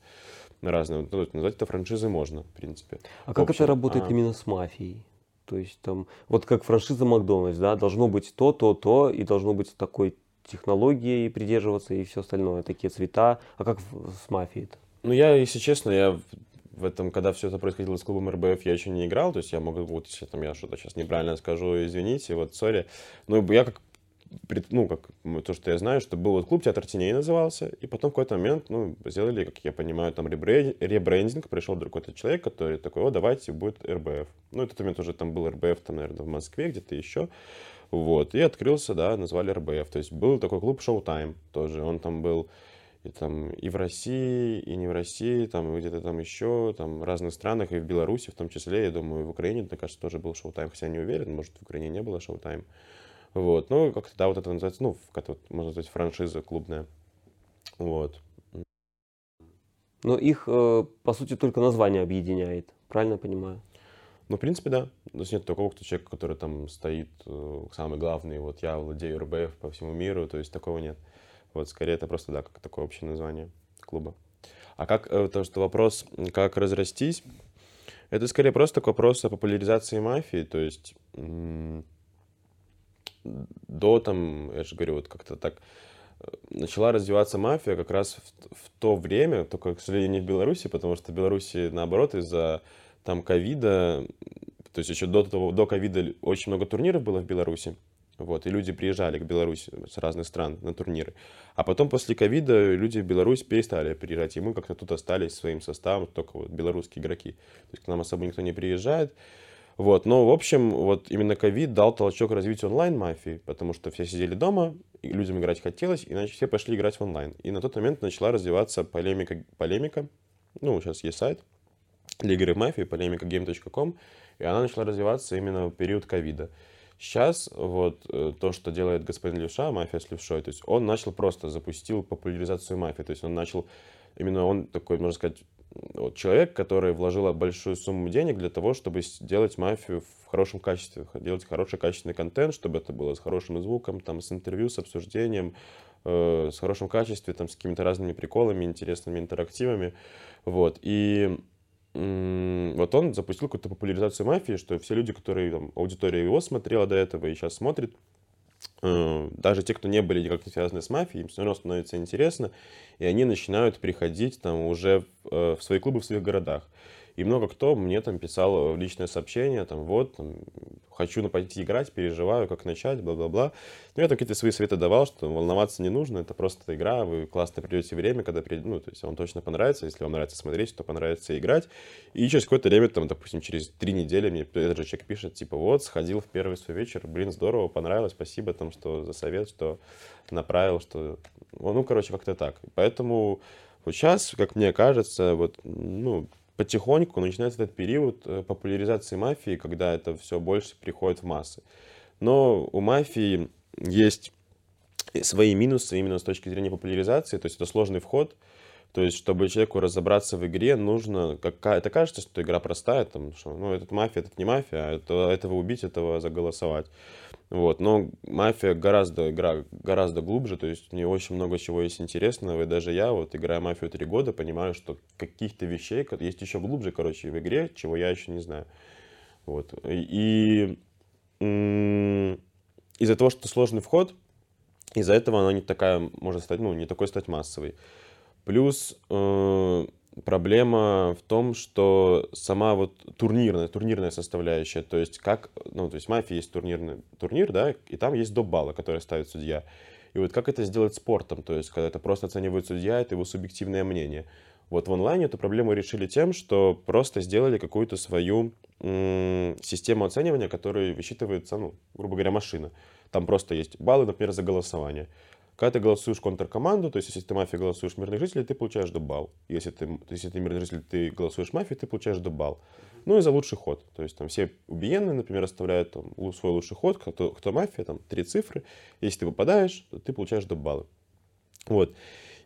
Speaker 2: разные, ну, назвать это франшизой можно, в принципе.
Speaker 1: А как это работает а... именно с мафией? То есть там, вот как франшиза Макдональдс, да, должно быть то, то, то, и должно быть такой технологией придерживаться и все остальное, такие цвета. А как с мафией-то?
Speaker 2: Ну, я, если честно, я в этом, когда все это происходило с клубом РБФ, я еще не играл, то есть я могу, вот если там я что-то сейчас неправильно скажу, извините, вот, сори. Но я как ну, как то, что я знаю, что был вот клуб «Театр теней» назывался, и потом в какой-то момент, ну, сделали, как я понимаю, там ребрендинг, пришел какой-то человек, который такой, о, давайте, будет РБФ. Ну, и в тот момент уже там был РБФ, там, наверное, в Москве где-то еще, вот, и открылся, да, назвали РБФ, то есть был такой клуб «Шоу-тайм» тоже, он там был и там и в России, и не в России, там где-то там еще, там в разных странах, и в Беларуси в том числе, я думаю, в Украине, мне кажется, тоже был шоу-тайм, хотя не уверен, может, в Украине не было шоу-тайм. Вот, ну, как-то, да, вот это называется, ну, как вот, можно сказать, франшиза клубная. Вот.
Speaker 1: Но их, э, по сути, только название объединяет, правильно понимаю?
Speaker 2: Ну, в принципе, да. То есть нет такого кто человека, который там стоит, э, самый главный, вот я владею РБФ по всему миру, то есть такого нет. Вот, скорее, это просто, да, как такое общее название клуба. А как, э, то, что вопрос, как разрастись, это скорее просто вопрос о популяризации мафии, то есть до там, я же говорю, вот как-то так э, начала развиваться мафия как раз в, в то время, только, к сожалению, не в Беларуси, потому что в Беларуси, наоборот, из-за там ковида, то есть еще до того, до ковида очень много турниров было в Беларуси, вот, и люди приезжали к Беларуси с разных стран на турниры. А потом после ковида люди в Беларусь перестали приезжать, и мы как-то тут остались своим составом, только вот белорусские игроки. То есть к нам особо никто не приезжает. Вот, но, в общем, вот именно ковид дал толчок развитию онлайн-мафии, потому что все сидели дома, и людям играть хотелось, иначе все пошли играть в онлайн. И на тот момент начала развиваться полемика, полемика ну, сейчас есть сайт для игры в мафии, полемика game.com, и она начала развиваться именно в период ковида. Сейчас вот э, то, что делает господин Левша, мафия с Левшой, то есть он начал просто, запустил популяризацию мафии, то есть он начал, именно он такой, можно сказать, вот человек, который вложил большую сумму денег для того, чтобы сделать мафию в хорошем качестве, делать хороший качественный контент, чтобы это было с хорошим звуком, там, с интервью, с обсуждением, э, с хорошим качеством, там, с какими-то разными приколами, интересными интерактивами. Вот. И вот он запустил какую-то популяризацию мафии, что все люди, которые, там, аудитория его смотрела до этого и сейчас смотрит, даже те, кто не были никак не связаны с мафией, им все равно становится интересно, и они начинают приходить там уже в, э, в свои клубы в своих городах. И много кто мне там писал в личное сообщение, там, вот, там, хочу пойти играть, переживаю, как начать, бла-бла-бла. Ну, я там какие-то свои советы давал, что волноваться не нужно, это просто игра, вы классно придете время, когда придете, ну, то есть вам точно понравится, если вам нравится смотреть, то понравится играть. И через какое-то время, там, допустим, через три недели мне этот же человек пишет, типа, вот, сходил в первый свой вечер, блин, здорово, понравилось, спасибо, там, что за совет, что направил, что... Ну, короче, как-то так. Поэтому вот сейчас, как мне кажется, вот, ну, потихоньку начинается этот период э, популяризации мафии, когда это все больше приходит в массы. Но у мафии есть свои минусы именно с точки зрения популяризации, то есть это сложный вход, то есть, чтобы человеку разобраться в игре, нужно... Как, это кажется, что игра простая, там, что, ну, этот мафия, этот не мафия, а это, этого убить, этого заголосовать. Вот, но мафия гораздо, игра гораздо глубже, то есть мне очень много чего есть интересного, и даже я, вот, играя мафию три года, понимаю, что каких-то вещей есть еще глубже, короче, в игре, чего я еще не знаю. Вот, и из-за того, что сложный вход, из-за этого она не такая, может стать, ну, не такой стать массовой. Плюс э, проблема в том, что сама вот турнирная, турнирная составляющая, то есть как, ну, то есть в мафии есть турнирный турнир, да, и там есть доп. балла, который ставит судья. И вот как это сделать спортом, то есть когда это просто оценивает судья, это его субъективное мнение. Вот в онлайне эту проблему решили тем, что просто сделали какую-то свою м- систему оценивания, которая высчитывается, ну, грубо говоря, машина. Там просто есть баллы, например, за голосование. Когда ты голосуешь контркоманду, то есть если ты мафия голосуешь мирных жителей, ты получаешь добал. Если ты, если ты мирный житель, ты голосуешь мафию, ты получаешь добал. Ну и за лучший ход. То есть там все убиенные, например, оставляют там, свой лучший ход, кто, кто мафия, там три цифры. Если ты попадаешь, то ты получаешь добалы. Вот.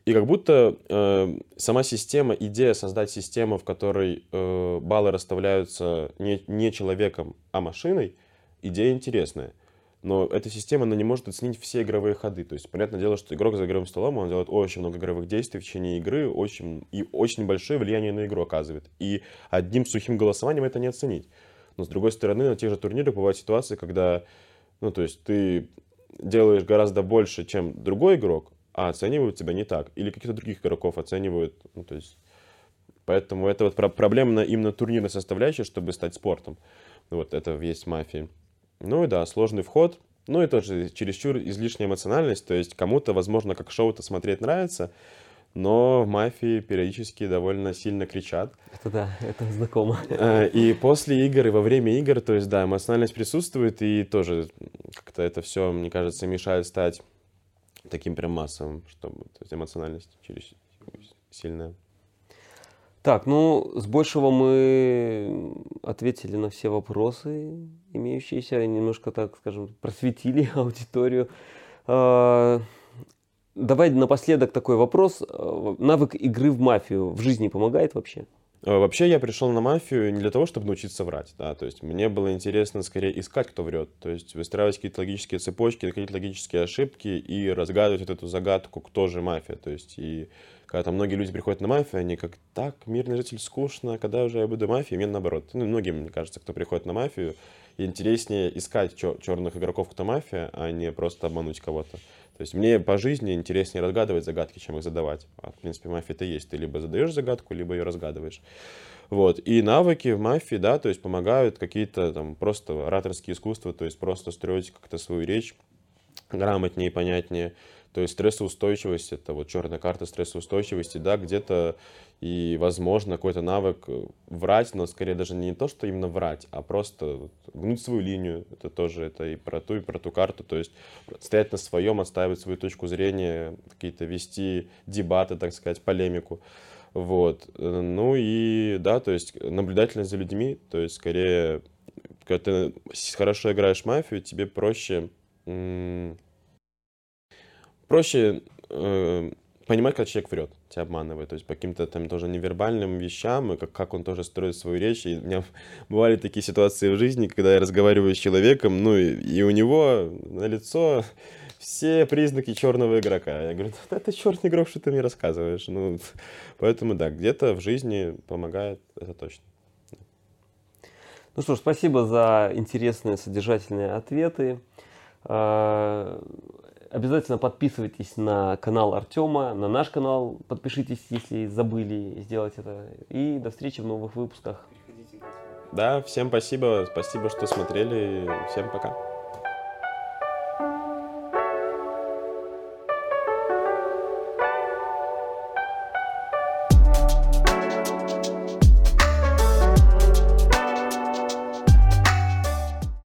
Speaker 2: И как будто э, сама система, идея создать систему, в которой э, баллы расставляются не, не человеком, а машиной, идея интересная но эта система, она не может оценить все игровые ходы. То есть, понятное дело, что игрок за игровым столом, он делает очень много игровых действий в течение игры, очень, и очень большое влияние на игру оказывает. И одним сухим голосованием это не оценить. Но, с другой стороны, на тех же турнирах бывают ситуации, когда, ну, то есть, ты делаешь гораздо больше, чем другой игрок, а оценивают тебя не так. Или каких-то других игроков оценивают, ну, то есть... Поэтому это вот проблема именно турнирной составляющей, чтобы стать спортом. Вот это есть мафии. Ну и да, сложный вход. Ну и тоже чересчур излишняя эмоциональность. То есть кому-то, возможно, как шоу-то смотреть нравится, но в мафии периодически довольно сильно кричат.
Speaker 1: Это да, это знакомо.
Speaker 2: Э, и после игр, и во время игр, то есть да, эмоциональность присутствует, и тоже как-то это все, мне кажется, мешает стать таким прям массовым, чтобы то есть эмоциональность через сильная.
Speaker 1: Так, ну, с большего мы ответили на все вопросы имеющиеся, немножко, так скажем, просветили аудиторию. А, давай напоследок такой вопрос. Навык игры в мафию в жизни помогает вообще?
Speaker 2: А, вообще я пришел на мафию не для того, чтобы научиться врать, да, то есть мне было интересно скорее искать, кто врет, то есть выстраивать какие-то логические цепочки, находить логические ошибки и разгадывать вот эту загадку, кто же мафия, то есть и когда там многие люди приходят на мафию, они как, так, мирный житель, скучно, когда уже я буду мафией? Мне наоборот. Ну, многим, мне кажется, кто приходит на мафию, интереснее искать чер- черных игроков, кто мафия, а не просто обмануть кого-то. То есть мне по жизни интереснее разгадывать загадки, чем их задавать. А, в принципе, мафия это есть. Ты либо задаешь загадку, либо ее разгадываешь. Вот. И навыки в мафии, да, то есть помогают какие-то там просто ораторские искусства, то есть просто строить как-то свою речь грамотнее и понятнее. То есть стрессоустойчивость, это вот черная карта стрессоустойчивости, да, где-то и, возможно, какой-то навык э, врать, но скорее даже не то, что именно врать, а просто гнуть свою линию, это тоже, это и про ту, и про ту карту, то есть стоять на своем, отстаивать свою точку зрения, какие-то вести дебаты, так сказать, полемику. Вот. Э, ну и, да, то есть наблюдательность за людьми, то есть скорее, когда ты хорошо играешь мафию, тебе проще проще э, понимать, когда человек врет, тебя обманывает, то есть по каким-то там тоже невербальным вещам, и как, как он тоже строит свою речь. И у меня бывали такие ситуации в жизни, когда я разговариваю с человеком, ну и, и у него на лицо все признаки черного игрока. Я говорю, да ты черный игрок, что ты мне рассказываешь? Ну, поэтому да, где-то в жизни помогает, это точно.
Speaker 1: Ну что ж, спасибо за интересные содержательные ответы. Обязательно подписывайтесь на канал Артема, на наш канал. Подпишитесь, если забыли сделать это. И до встречи в новых выпусках.
Speaker 2: Да, всем спасибо. Спасибо, что смотрели. Всем пока.